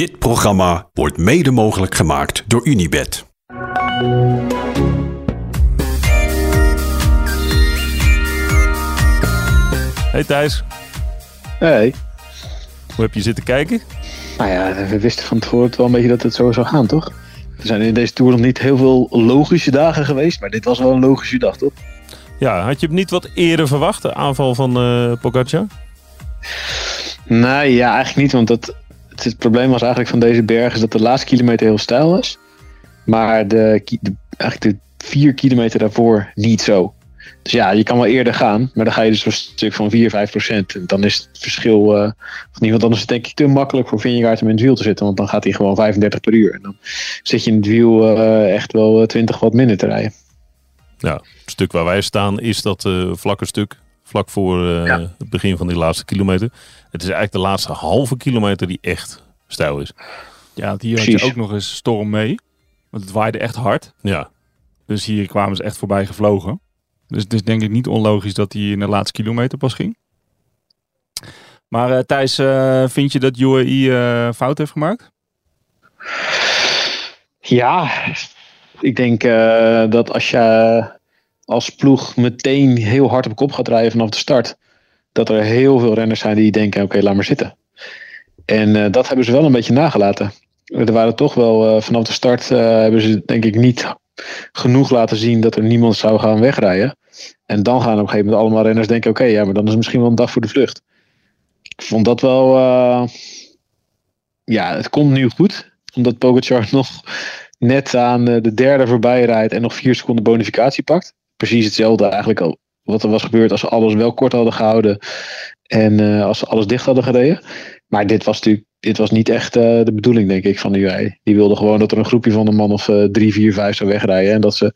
Dit programma wordt mede mogelijk gemaakt door Unibed. Hey Thijs, Hey. hoe heb je zitten kijken? Nou ja, we wisten van tevoren wel een beetje dat het zo zou gaan, toch? Er zijn in deze tour nog niet heel veel logische dagen geweest, maar dit was wel een logische dag, toch? Ja, had je hem niet wat eerder verwacht, de aanval van eh Pogacar? Nee, ja, eigenlijk niet, want dat, het, probleem was eigenlijk van deze berg is dat de laatste kilometer heel stijl was. Maar de, eigenlijk de vier kilometer daarvoor niet zo. Dus ja, je kan wel eerder gaan, maar dan ga je dus een stuk van 4, 5 procent. En dan is het verschil, eh niet, want dan is het denk ik te makkelijk voor Vingegaard om in het wiel te zitten. Want dan gaat hij gewoon 35 per uur. En dan zit je in het wiel eh, echt wel eh, 20 wat minder te rijden. Ja, het stuk waar wij staan is dat eh, vlakke stuk. Vlak voor eh, Ja. het begin van die laatste kilometer. Het is eigenlijk de laatste halve kilometer die echt stijl is. Ja, want hier had je ook nog eens storm mee. Want het waaide echt hard. Ja, Dus hier kwamen ze echt voorbij gevlogen. Dus het is denk ik niet onlogisch dat hij in de laatste kilometer pas ging. Maar eh, Thijs, eh, vind je dat UAE eh fout heeft gemaakt? Ja, ik denk eh, dat als je als ploeg meteen heel hard op kop gaat rijden vanaf de start, dat er heel veel renners zijn die denken: oké, laat maar zitten. En eh, dat hebben ze wel een beetje nagelaten. Er waren toch wel eh, vanaf de start eh, hebben ze denk ik niet genoeg laten zien dat er niemand zou gaan wegrijden. En dan gaan op een gegeven moment allemaal renners denken: oké, ja, maar dan is het misschien wel een dag voor de vlucht. Ik vond dat wel. ja, het komt nu goed, omdat Pogacar nog net aan de derde voorbij rijdt en nog vier seconden bonificatie pakt. Precies hetzelfde eigenlijk al wat er was gebeurd als ze alles wel kort hadden gehouden en eh, als ze alles dicht hadden gereden. Maar dit was natuurlijk dit was niet echt eh, de bedoeling, denk ik, van de UAE. Die wilde gewoon dat er een groepje van een man of eh, drie, vier, vijf zou wegrijden. En dat ze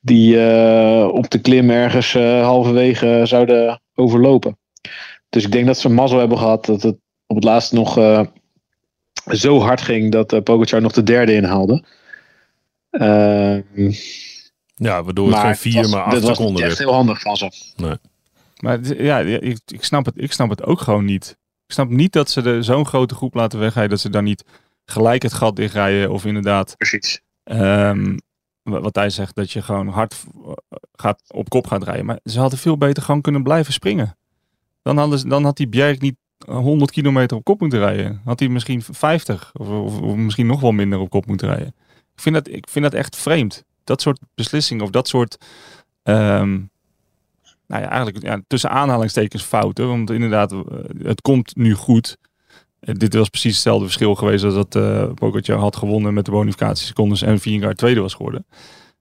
die op de klim ergens halverwege zouden overlopen. Dus ik denk dat ze mazzel hebben gehad dat het op het laatst nog zo hard ging dat eh, Pogacar nog de derde inhaalde. Ehm, ja waardoor het geen het vier, was- maar acht dit was seconden niet echt werd. heel handig van ze. Maar ja, ik, ik, snap het, ik snap het ook gewoon niet. Ik snap niet dat ze de- zo'n grote groep laten wegrijden. Dat ze dan niet gelijk het gat dichtrijden. Of inderdaad Precies. Ehm, wa- wat hij zegt, dat je gewoon hard eh, gaat, op kop gaat rijden. Maar ze hadden veel beter gewoon kunnen blijven springen. Dan, hadden ze, dan had die Bjerg niet 100 kilometer op kop moeten rijden. Had hij misschien 50 of, of, of misschien nog wel minder op kop moeten rijden. Ik vind dat, ik vind dat echt vreemd. Dat soort beslissingen of dat soort... ehm, nou ja, eigenlijk ja, tussen aanhalingstekens fouten. Want inderdaad, eh, het komt nu goed. Eh, Dit was precies hetzelfde verschil geweest als dat eh Pogacar had gewonnen met de bonificatiesecondes en Vingegaard tweede was geworden.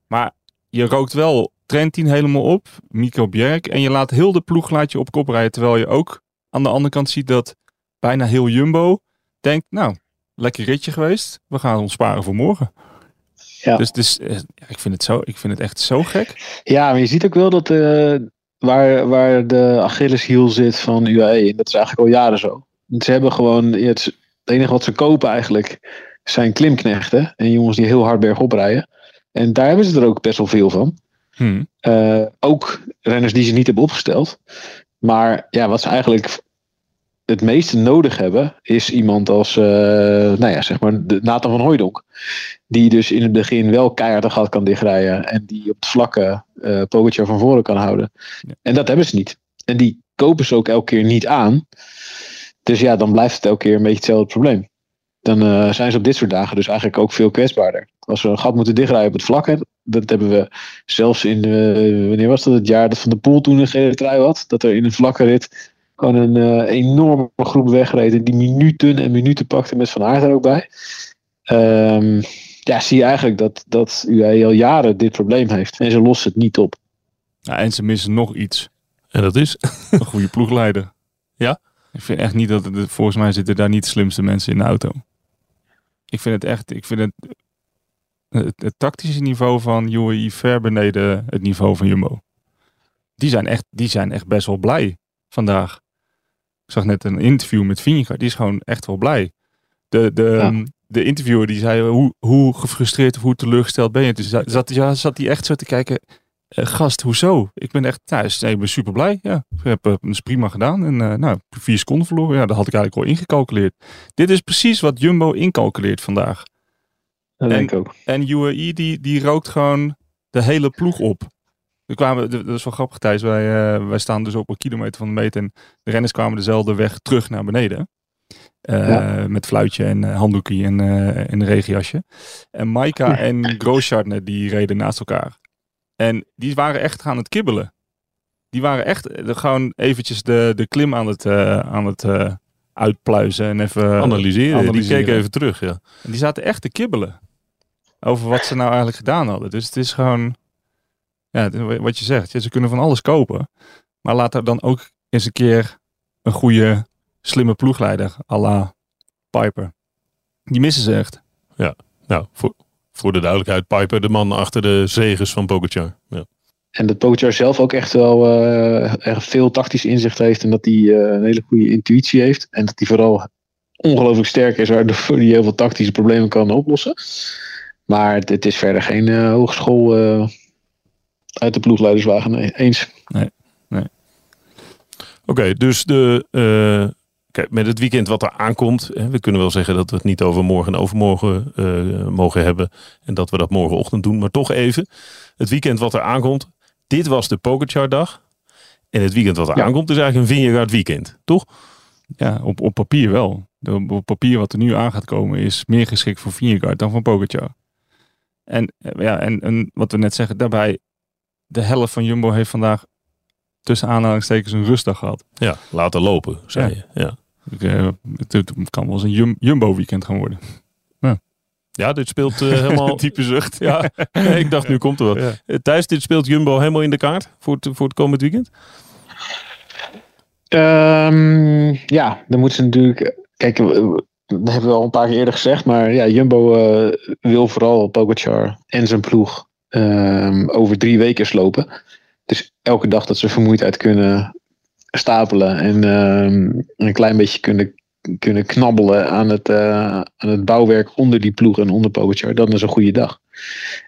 Maar je rookt wel Trentin helemaal op, Mico Bjerg en je laat heel de ploeg laat je op kop rijden. Terwijl je ook aan de andere kant ziet dat bijna heel Jumbo denkt, nou, lekker ritje geweest. We gaan ons sparen voor morgen. Ja. Dus, dus ik, vind het zo, ik vind het echt zo gek. Ja, maar je ziet ook wel dat eh, waar, waar de Achilleshiel zit van UAE, en dat is eigenlijk al jaren zo. Ze hebben gewoon, het, enige wat ze kopen eigenlijk zijn klimknechten en jongens die heel hard bergop rijden. En daar hebben ze er ook best wel veel van. Hm. Eh, ook renners die ze niet hebben opgesteld. Maar ja, wat ze eigenlijk het meeste nodig hebben, is iemand als, eh, nou ja, zeg maar, de Nathan van Hooijdonk. Die dus in het begin wel keihard een gat kan dichtrijden. En die op het vlakke eh Pogacar van voren kan houden. Ja. En dat hebben ze niet. En die kopen ze ook elke keer niet aan. Dus ja, dan blijft het elke keer een beetje hetzelfde probleem. Dan eh, zijn ze op dit soort dagen dus eigenlijk ook veel kwetsbaarder. Als we een gat moeten dichtrijden op het vlakke, dat hebben we zelfs in, wanneer was dat, het jaar dat Van de Poel toen een gele trui had. Dat er in een vlakke rit gewoon een eh, enorme groep wegreed. En die minuten en minuten pakte met Van Aert er ook bij. Ehm, ja, zie je eigenlijk dat, dat UAE al jaren dit probleem heeft. En ze lossen het niet op. Ja, en ze missen nog iets. En dat is? Een goede ploegleider. Ja? Ik vind echt niet dat het, volgens mij zitten daar niet de slimste mensen in de auto. Ik vind het echt, ik vind het, het, het tactische niveau van UAE ver beneden het niveau van Jumbo. Die zijn echt, die zijn echt best wel blij vandaag. Ik zag net een interview met Vingegaard, die is gewoon echt wel blij. De, de, Ja. ehm, de interviewer die zei, hoe, hoe gefrustreerd of hoe teleurgesteld ben je? Dus zat, ja, zat hij echt zo te kijken, eh, gast, hoezo? Ik ben echt thuis. Nee, ik ben super blij. Ja, ik heb het is prima gedaan. En eh, nou, vier seconden verloren. Ja, dat had ik eigenlijk al ingecalculeerd. Dit is precies wat Jumbo incalculeert vandaag. Dat En- denk ik ook. En UAE die, die rookt gewoon de hele ploeg op. We kwamen, dat is wel grappig Thijs, wij, eh, wij staan dus op een kilometer van de meet en de renners kwamen dezelfde weg terug naar beneden. Eh, Ja. Met fluitje en eh, handdoekie en, eh en een regenjasje. En Maika en Grooschartner die reden naast elkaar. En die waren echt aan het kibbelen. Die waren echt gewoon eventjes de, de klim aan het, aan het uitpluizen en even Analyseren. Die analyseren. keek even terug, ja. En die zaten echt te kibbelen. Over wat ze nou eigenlijk gedaan hadden. Dus het is gewoon. Ja, wat je zegt. Ja, ze kunnen van alles kopen. Maar laat er dan ook eens een keer een goede, slimme ploegleider. à la Piper. Die missen ze echt. Nou, voor, voor de duidelijkheid, Piper, de man achter de zegers van Pogacar. Ja. En dat Pogacar zelf ook echt wel eh, erg veel tactisch inzicht heeft. En dat hij eh, een hele goede intuïtie heeft. En dat hij vooral ongelooflijk sterk is. Waardoor hij heel veel tactische problemen kan oplossen. Maar het, het is verder geen eh, hogeschool eh, uit de ploegleiderswagen. Nee, eens. Oké, dus de, eh, kijk, met het weekend wat er aankomt. Hè, we kunnen wel zeggen dat we het niet over morgen en overmorgen eh, mogen hebben. En dat we dat morgenochtend doen. Maar toch even. Het weekend wat er aankomt. Dit was de Pogacar-dag. En het weekend wat er Ja. aankomt is eigenlijk een Vingegaard weekend. Toch? Ja, op, op papier wel. De, op papier wat er nu aan gaat komen is meer geschikt voor Vingegaard dan voor Pogacar. En, eh, ja, en, en wat we net zeggen, daarbij de helft van Jumbo heeft vandaag tussen aanhalingstekens een rustdag gehad. Ja, laten lopen, zei Ja. je. Ja. Ik, eh, het, het kan wel eens een Jum- Jumbo-weekend gaan worden. ja, dit speelt eh, helemaal... Type zucht. ja, nee, ik dacht nu komt er wat. Ja. Eh, Thijs, dit speelt Jumbo helemaal in de kaart voor het, voor het komend weekend? Ehm, ja, dan moeten ze natuurlijk. Kijk, dat hebben we al een paar keer eerder gezegd. Maar ja, Jumbo eh, wil vooral Pogacar en zijn ploeg ehm, over drie weken slopen. Dus elke dag dat ze vermoeidheid kunnen stapelen en ehm, een klein beetje kunnen, kunnen knabbelen aan het, eh, aan het bouwwerk onder die ploeg en onder Pogacar, dan is een goede dag.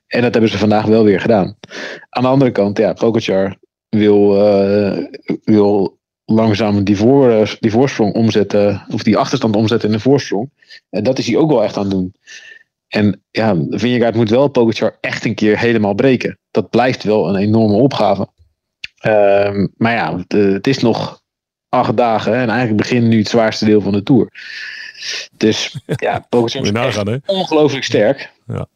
En dat hebben ze vandaag wel weer gedaan. Aan de andere kant, ja, Pogacar wil, eh, wil langzaam die, voor, die voorsprong omzetten, of die achterstand omzetten in een voorsprong. En dat is hij ook wel echt aan het doen. En ja, Vingegaard moet wel Pogacar echt een keer helemaal breken. Dat blijft wel een enorme opgave. Ehm, maar ja, het, eh, het is nog acht dagen en eigenlijk begint nu het zwaarste deel van de Tour. Dus ja, Pogacar is nagaan, ongelooflijk sterk. Ja.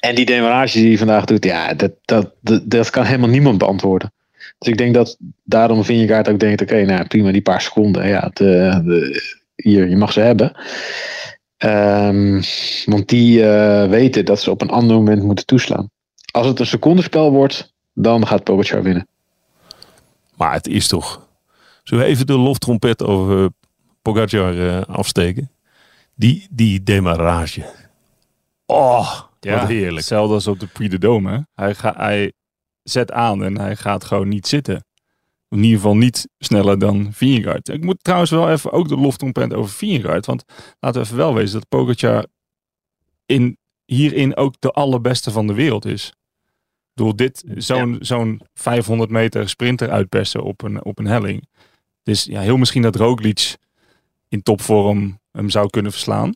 En die demarage die hij vandaag doet, ja, dat, dat, dat, dat kan helemaal niemand beantwoorden. Dus ik denk dat daarom Vingegaard ook denkt, oké, nou prima, die paar seconden, ja, de, de, hier, je mag ze hebben. Ehm, want die eh, weten dat ze op een ander moment moeten toeslaan. Als het een secondenspel wordt, dan gaat Pogacar winnen. Maar het is toch... Zullen we even de loftrompet over eh, Pogacar eh, afsteken? Die, die demarrage. Oh, wat heerlijk. Hetzelfde als op de Puy de Dome. hè. Hij, ga, hij zet aan en hij gaat gewoon niet zitten. In ieder geval niet sneller dan Vingegaard. Ik moet trouwens wel even ook de loftrompet over Vingegaard. Want laten we even wel wezen dat Pogacar in, hierin ook de allerbeste van de wereld is. Bedoel, dit, zo'n zo'n 500 meter sprinter uitpersen op een, op een helling. Dus ja, heel misschien dat Roglic in topvorm hem zou kunnen verslaan.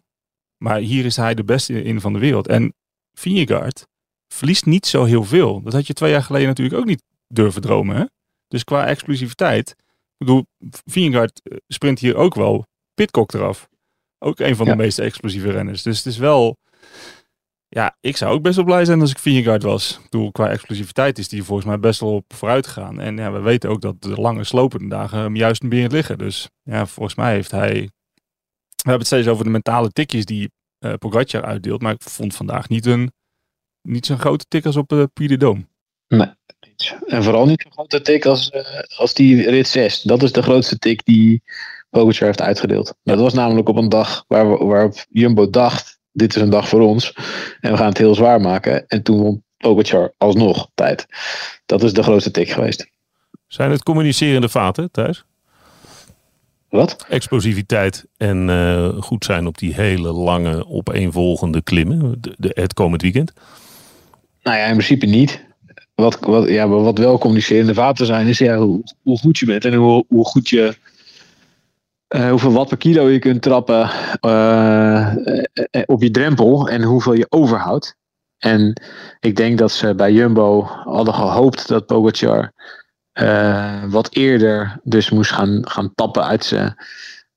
Maar hier is hij de beste in van de wereld. En Vingegaard verliest niet zo heel veel. Dat had je twee jaar geleden natuurlijk ook niet durven dromen. Hè? Dus qua explosiviteit. Ik bedoel, Vingegaard eh, sprint hier ook wel Pitcock eraf. Ook een van Ja. de meest explosieve renners. Dus het is wel... Ja, ik zou ook best wel blij zijn als ik Vingegaard was. Ik bedoel, qua explosiviteit is die volgens mij best wel op vooruit gegaan. En ja, we weten ook dat de lange slopende dagen hem juist meer liggen. Dus ja, volgens mij heeft hij... We hebben het steeds over de mentale tikjes die eh Pogacar uitdeelt. Maar ik vond vandaag niet, een, niet zo'n grote tik als op Puy de Dome. En vooral niet zo'n grote tik als, eh, als die rit 6. Dat is de grootste tik die Pogacar heeft uitgedeeld. Dat was namelijk op een dag waar we, waarop Jumbo dacht, dit is een dag voor ons. En we gaan het heel zwaar maken. En toen won Pogacar alsnog tijd. Dat is de grootste tik geweest. Zijn het communicerende vaten, Thijs? Wat? Explosiviteit en eh, goed zijn op die hele lange opeenvolgende klimmen. De, de, het komend weekend. Nou ja, in principe niet. Wat, wat, ja, wat wel communicerende vaten zijn, is ja, hoe, hoe goed je bent en hoe, hoe goed je. eh, hoeveel watt per kilo je kunt trappen eh, eh, op je drempel en hoeveel je overhoudt. En ik denk dat ze bij Jumbo hadden gehoopt dat Pogacar wat eerder dus moest gaan, gaan tappen uit zijn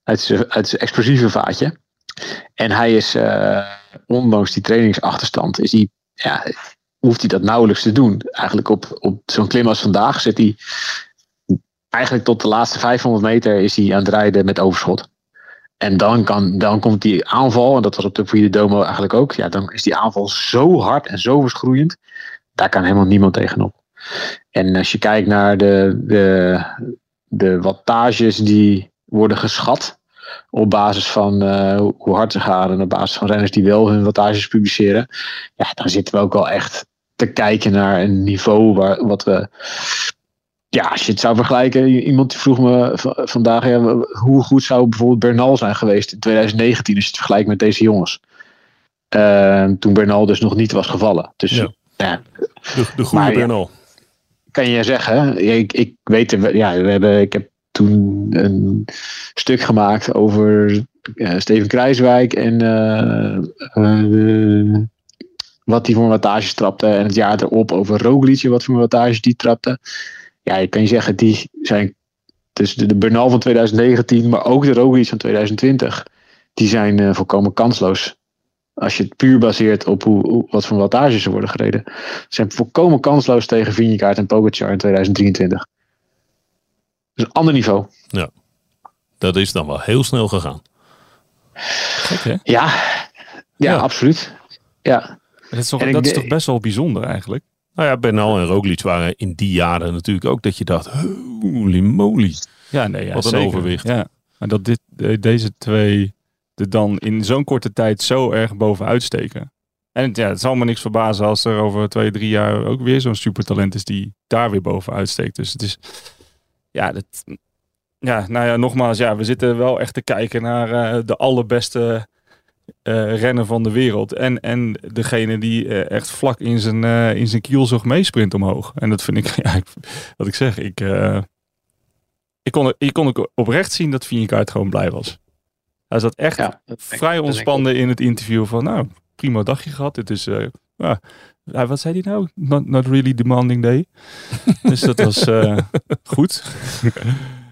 uit zijn uit zijn explosieve vaatje. En hij is, ondanks die trainingsachterstand, is hij, ja, hoeft hij dat nauwelijks te doen. Eigenlijk op, op zo'n klim als vandaag zit hij eigenlijk tot de laatste 500 meter is hij aan het rijden met overschot. En dan, kan, dan komt die aanval, en dat was op de Puy Domo eigenlijk ook. Ja, dan is die aanval zo hard en zo verschroeiend. Daar kan helemaal niemand tegenop. En als je kijkt naar de, de, de wattages die worden geschat op basis van eh, hoe hard ze gaan en op basis van renners die wel hun wattages publiceren, ja, dan zitten we ook wel echt te kijken naar een niveau waar, wat we. Ja, als je het zou vergelijken, iemand die vroeg me vandaag, ja, hoe goed zou bijvoorbeeld Bernal zijn geweest in 2019 als je het vergelijkt met deze jongens. Eh, toen Bernal dus nog niet was gevallen. Dus Ja. ja, De, de goede Maar ja. Bernal. kan je zeggen. Ik, ik weet, er- ja, we hebben, ik heb toen een stuk gemaakt over eh, Steven Kruiswijk en eh, eh, wat hij voor wattages trapte. En het jaar erop over Roglic, wat voor wattages die trapte. Ja, je kan je zeggen, die zijn dus de, de Bernal van 2019, maar ook de Roglic van 2020, die zijn eh, volkomen kansloos. Als je het puur baseert op hoe, hoe- wat voor wattages er worden gereden. Ze zijn volkomen kansloos tegen Vingegaard en Pogacar in 2023. Dus een ander niveau. Dat is dan wel heel snel gegaan. Gek, hè? Ja, ja, Ja. absoluut. Ja, Dat is, toch, En dat is toch best wel bijzonder eigenlijk. Nou ja, Bernal en Roglic waren in die jaren natuurlijk ook dat je dacht, holy moly. Ja, nee, ja, Wat een zeker. overwicht. Ja. Maar dat dit, de- deze twee er dan in zo'n korte tijd zo erg bovenuit steken. En het, ja, het zal me niks verbazen als er over twee, drie jaar ook weer zo'n supertalent is die daar weer bovenuit steekt. Dus het is, ja, dat, ja, nou ja, nogmaals, ja, we zitten wel echt te kijken naar eh, de allerbeste eh renner van de wereld. En, en degene die eh, echt vlak in zijn, eh, in zijn kielzog meesprint omhoog. En dat vind ik, ja, ik, wat ik zeg, ik, eh, ik, kon, ik kon ook oprecht zien dat Vingegaard gewoon blij was. Hij zat echt ja vrij ik ontspannen in het interview van, nou, prima dagje gehad. Het is, eh, ja, wat zei hij nou? Not, not really demanding day. dus dat was eh, goed.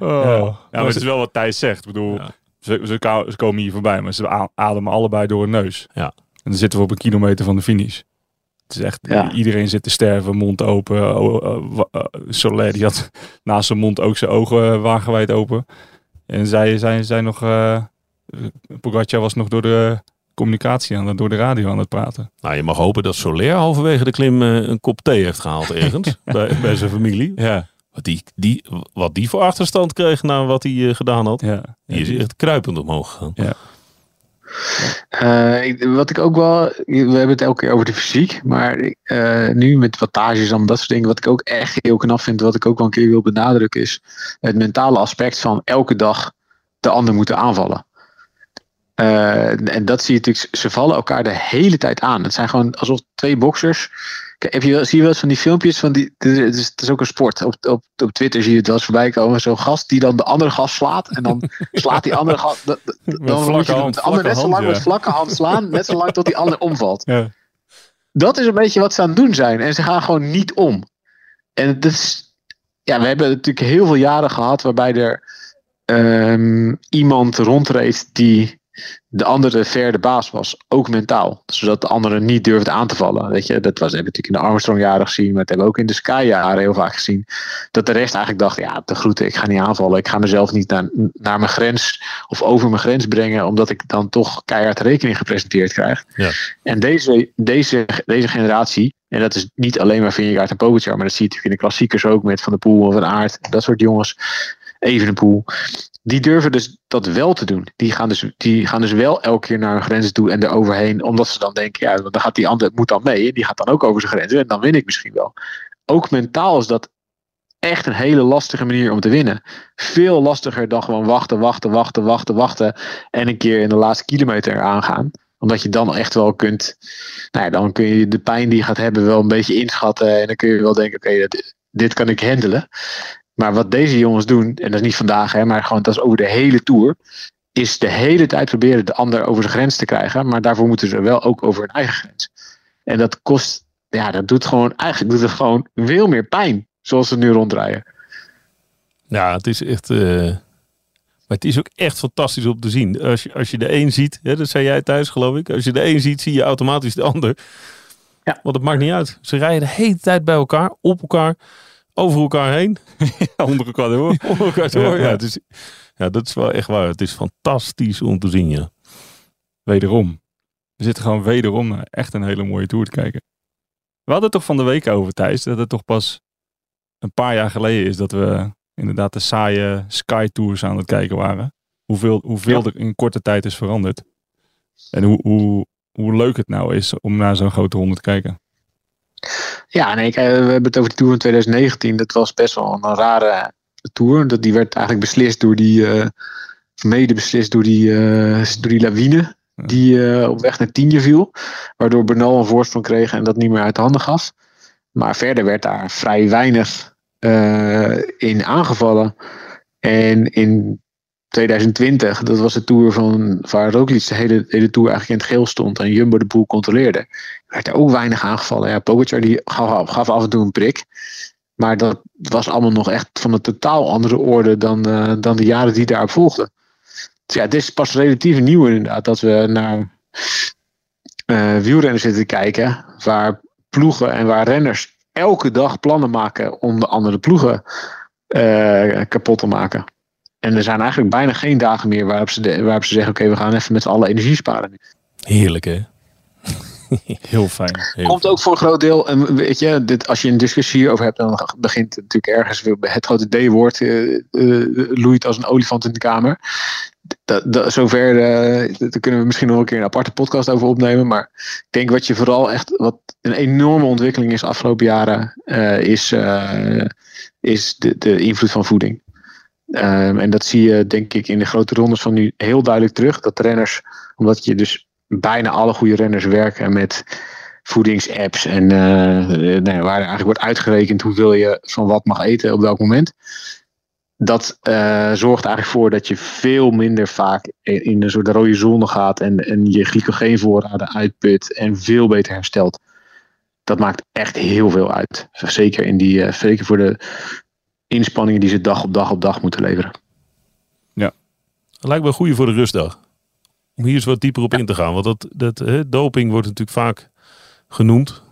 Oh, ja. ja, maar het is wel wat Thijs zegt. Ik bedoel, Ja. Ze, ze, komen hier voorbij, maar ze ademen allebei door hun neus. Ja. En dan zitten we op een kilometer van de finish. Het is echt, Ja. iedereen zit te sterven, mond open. Oh, Soler, die had naast zijn mond ook zijn ogen wagenwijd open. En zij zijn, zijn nog, eh Pogacar was nog door de communicatie aan, het- door de radio aan het praten. Nou, je mag hopen dat Soler halverwege de klim een kop thee heeft gehaald ergens. bij, bij zijn familie. Ja, Wat die, die, wat die voor achterstand kreeg na wat hij eh, gedaan had. ja. Die is echt kruipend omhoog gegaan. Eh, ik- wat ik ook wel, we hebben het elke keer over de fysiek, maar eh, nu met wattages en dat soort dingen, wat ik ook echt heel knap vind, wat ik ook wel een keer wil benadrukken, is het mentale aspect van elke dag de ander moeten aanvallen. Eh, en dat zie je natuurlijk, ze vallen elkaar de hele tijd aan. Het zijn gewoon alsof twee boxers. Heb je, zie je wel eens van die filmpjes van die. Het is, het is ook een sport. Op, op, op Twitter zie je het wel eens voorbij komen. Zo'n gast die dan de andere gast slaat. En dan slaat die andere gast. Dan, moet je hand, de ander vlakke net zo lang ja. met vlakke hand slaan. Net zo lang tot die ander omvalt. Ja. Dat is een beetje wat ze aan het doen zijn. En ze gaan gewoon niet om. En het is. Ja, we hebben natuurlijk heel veel jaren gehad waarbij er ehm, iemand rondreed die de andere ver de baas was, ook mentaal. Zodat de anderen niet durfden aan te vallen. Weet je, dat was, hebben we natuurlijk in de Armstrong-jaren gezien, maar dat hebben we ook in de Sky-jaren heel vaak gezien. Dat de rest eigenlijk dacht, ja, de groeten, ik ga niet aanvallen. Ik ga mezelf niet naar, naar mijn grens of over mijn grens brengen, omdat ik dan toch keihard rekening gepresenteerd krijg. Ja. En deze, deze, deze generatie, en dat is niet alleen maar Vingegaard en Pogacar, maar dat zie je natuurlijk in de klassiekers ook met Van der Poel en Van Aert, dat soort jongens, Evenepoel. Die durven dus dat wel te doen. Die gaan dus, die gaan dus wel elke keer naar hun grenzen toe en er overheen. Omdat ze dan denken, ja, dan gaat die ander moet dan mee. Die gaat dan ook over zijn grenzen. En dan win ik misschien wel. Ook mentaal is dat echt een hele lastige manier om te winnen. Veel lastiger dan gewoon wachten, wachten, wachten, wachten, wachten. En een keer in de laatste kilometer aangaan. Omdat je dan echt wel kunt, nou ja, dan kun je de pijn die je gaat hebben wel een beetje inschatten. En dan kun je wel denken, oké, dit kan ik handelen. Maar wat deze jongens doen, en dat is niet vandaag, hè, maar gewoon dat is over de hele tour, is de hele tijd proberen de ander over zijn grens te krijgen. Maar daarvoor moeten ze wel ook over hun eigen grens. En dat kost, ja, dat doet gewoon, eigenlijk doet het gewoon veel meer pijn, zoals ze nu ronddraaien. Ja, het is echt. eh, maar het is ook echt fantastisch om te zien. Als je, als je de een ziet, hè, dat zei jij thuis geloof ik. Als je de een ziet, zie je automatisch de ander. Ja. Want het maakt niet uit. Ze rijden de hele tijd bij elkaar, op elkaar, over elkaar heen. onder elkaar door. Onder elkaar door. Ja, Ja, ja. het is, ja, dat is wel echt waar. Het is fantastisch om te zien, ja. Wederom. We zitten gewoon wederom naar echt een hele mooie tour te kijken. We hadden het toch van de week over, Thijs, dat het toch pas een paar jaar geleden is dat we inderdaad de saaie Sky Tours aan het kijken waren. Hoeveel, hoeveel er in korte tijd is veranderd. En hoe, hoe, hoe leuk het nou is om naar zo'n grote ronde te kijken. Ja, nee, kijk, we hebben het over de Tour in 2019. Dat was best wel een rare Tour. Dat, die werd eigenlijk beslist door die, eh, mede beslist door die, eh, door die lawine. Die eh, op weg naar Tienje viel. Waardoor Bernal een voorsprong kreeg en dat niet meer uit de handen gaf. Maar verder werd daar vrij weinig in aangevallen. En in 2020, dat was de Tour van, waar Roglic de hele, hele Tour eigenlijk in het geel stond. En Jumbo de boel controleerde werd er ook weinig aangevallen. Ja, Pogacar die gaf, af en toe een prik. Maar dat was allemaal nog echt van een totaal andere orde dan, eh, dan de jaren die daarop volgden. Dus ja, het is pas relatief nieuw inderdaad dat we naar wielrenners zitten te kijken. Waar ploegen en waar renners elke dag plannen maken om de andere ploegen eh, kapot te maken. En er zijn eigenlijk bijna geen dagen meer waarop ze, de- waarop ze zeggen: Oké, we gaan even met z'n allen energie sparen. Heerlijk, hè? Heel fijn. Heel Komt ook voor een groot deel, en weet je, dit, als je een discussie hierover hebt, dan begint het natuurlijk ergens het grote D-woord, eh, eh, loeit als een olifant in de kamer. Dat, dat, zover, eh, daar kunnen we misschien nog een keer een aparte podcast over opnemen. Maar ik denk wat je vooral echt, wat een enorme ontwikkeling is de afgelopen jaren, eh, is, eh, is de, de invloed van voeding. Ehm, en dat zie je denk ik in de grote rondes van nu heel duidelijk terug. Dat renners, omdat je dus bijna alle goede renners werken met voedingsapps en eh, eh, nou ja, waar eigenlijk wordt uitgerekend hoeveel je van wat mag eten op welk moment. Dat eh, zorgt eigenlijk voor dat je veel minder vaak in een soort rode zone gaat en, en je glycogeenvoorraden uitput en veel beter herstelt. Dat maakt echt heel veel uit. Zeker, in die, zeker voor de inspanningen die ze dag op dag op dag moeten leveren. Dat lijkt me een goede voor de rustdag. Om hier eens wat dieper op in te gaan. Want dat, dat, hè, doping wordt natuurlijk vaak genoemd.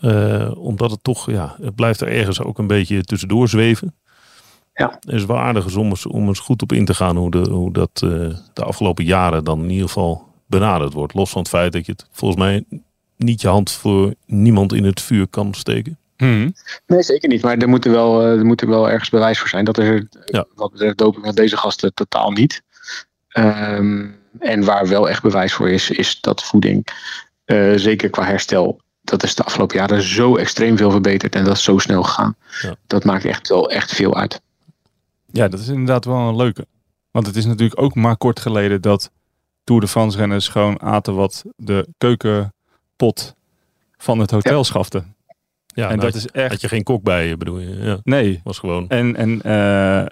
Eh, omdat het toch, ja, het blijft er ergens ook een beetje tussendoor zweven. Ja. Het is wel aardig om eens, om eens goed op in te gaan hoe, de, hoe dat eh, de afgelopen jaren dan in ieder geval benaderd wordt. Los van het feit dat je het volgens mij niet je hand voor niemand in het vuur kan steken. Hmm. Nee, zeker niet. Maar er moet er wel, eh, er moet er wel ergens bewijs voor zijn. Dat is er, Ja. wat betreft doping aan deze gasten totaal niet. Ehm, en waar wel echt bewijs voor is, is dat voeding, eh, zeker qua herstel, dat is de afgelopen jaren zo extreem veel verbeterd en dat is zo snel gegaan. Ja. Dat maakt echt wel echt veel uit. Ja, dat is inderdaad wel een leuke. Want het is natuurlijk ook maar kort geleden dat Tour de France renners gewoon aten wat de keukenpot van het hotel schafte. Ja, en nou, dat is echt... had je geen kok bij je, bedoel je? Ja, Nee. was gewoon. En, en eh,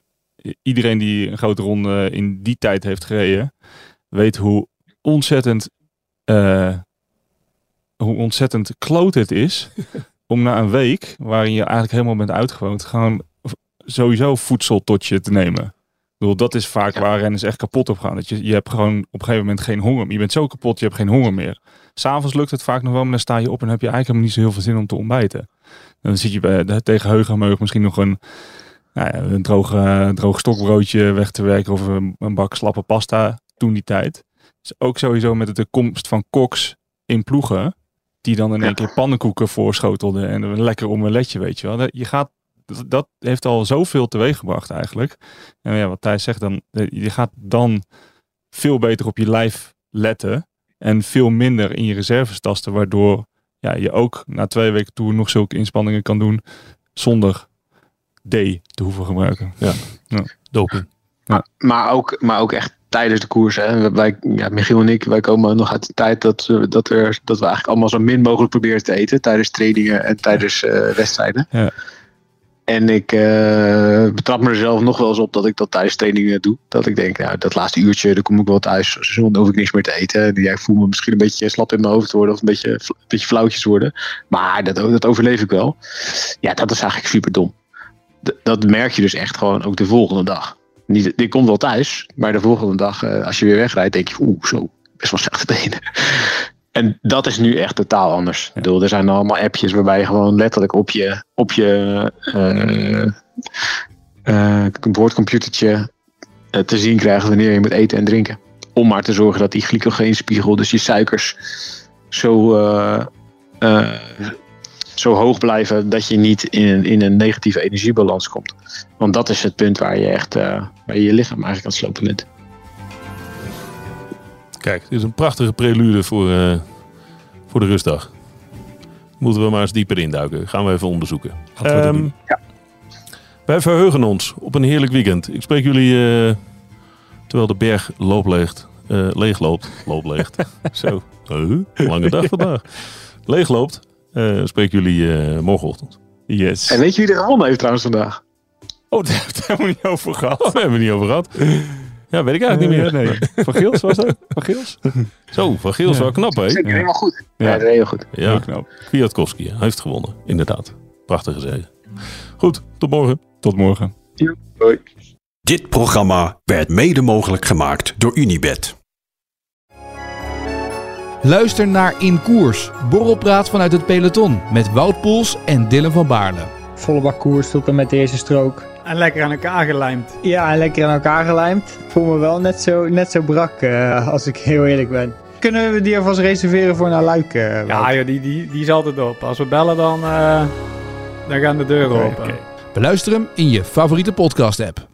iedereen die een grote ronde in die tijd heeft gereden, weet hoe ontzettend, eh, hoe ontzettend kloot het is om na een week, waarin je eigenlijk helemaal bent uitgewoond, gewoon sowieso voedsel tot je te nemen. Ik bedoel, dat is vaak Ja. waar renners echt kapot op gaan. Dat je, je hebt gewoon op een gegeven moment geen honger. meer. Je bent zo kapot, je hebt geen honger meer. S'avonds lukt het vaak nog wel, maar dan sta je op en heb je eigenlijk helemaal niet zo heel veel zin om te ontbijten. Dan zit je bij, de- tegen heug en meug misschien nog een, nou ja, een droog, eh, droog stokbroodje weg te werken of een, een bak slappe pasta toen die tijd. Dus ook sowieso met de komst van koks in ploegen, die dan in één keer pannenkoeken voorschotelden en een lekker omeletje, weet je wel. Je gaat, dat, dat heeft al zoveel teweeg gebracht eigenlijk. En ja, wat Thijs zegt, dan, eh, je gaat dan veel beter op je lijf letten en veel minder in je reserves tasten, waardoor ja, je ook na twee weken tour nog zulke inspanningen kan doen zonder D te hoeven gebruiken. Doping. Maar ook, maar ook echt tijdens de koers. Hè. Wij, ja, Michiel en ik, wij komen nog uit de tijd dat, we- dat, er, dat we eigenlijk allemaal zo min mogelijk proberen te eten tijdens trainingen en tijdens eh, wedstrijden. Ja. En ik eh, betrap me er zelf nog wel eens op dat ik dat tijdens trainingen doe. Dat ik denk, nou, dat laatste uurtje, dan kom ik wel thuis. Zonder hoef ik niks meer te eten. En Ja, ik voel me misschien een beetje slap in mijn hoofd worden. Of een beetje, een beetje flauwtjes worden. Maar dat, dat overleef ik wel. Ja, dat is eigenlijk super dom. Dat merk je dus echt gewoon ook de volgende dag. Niet, die komt wel thuis, maar de volgende dag, eh, als je weer wegrijdt, denk je, oeh, zo, best wel slechte benen. En dat is nu echt totaal anders. Ik bedoel, er zijn allemaal appjes waarbij je gewoon letterlijk op je, op je eh, eh, boordcomputertje eh, te zien krijgt wanneer je moet eten en drinken. Om maar te zorgen dat die glycogeenspiegel, dus die suikers, zo, eh, eh, zo hoog blijven dat je niet in, een- in een negatieve energiebalans komt. Want dat is het punt waar je echt eh, waar je, je lichaam eigenlijk aan het slopen bent. Kijk, dit is een prachtige prelude voor, eh, voor de rustdag. Moeten we maar eens dieper induiken. Gaan we even onderzoeken. We Ehm, doen. Wij verheugen ons op een heerlijk weekend. Ik spreek jullie eh, terwijl de berg loopleegt, eh leegloopt. Loopleegt. Zo. Lange dag vandaag. Leegloopt. eh spreek jullie eh, morgenochtend. Yes. En weet je wie er gewonnen heeft trouwens vandaag? Oh, daar hebben we niet over gehad. Oh, we hebben het niet over gehad. Ja, weet ik eigenlijk niet meer. Nee. Van Geels was dat? Van Geels? Zo, Van Ja. wel knap, hè? Zeker, helemaal goed. Ja, Ja. dat is heel goed. Ja, Heel knap. Kwiatkowski hij heeft gewonnen. Inderdaad. Prachtige zege. Goed, tot morgen. Tot morgen. Hoi. Dit programma werd mede mogelijk gemaakt door Unibed. Luister naar In Koers, borrelpraat vanuit het peloton met Wout Poels en Dylan van Baarle. Volle bak koers tot en met deze strook. En lekker aan elkaar gelijmd. Ja, en lekker aan elkaar gelijmd. Ik voel me wel net zo, net zo brak, eh, als ik heel eerlijk ben. Kunnen we die alvast reserveren voor naar Luik? eh? Ja, joh, die, die, die is altijd op. Als we bellen, dan, eh, dan gaan de deuren open. oké. Beluister hem in je favoriete podcast app.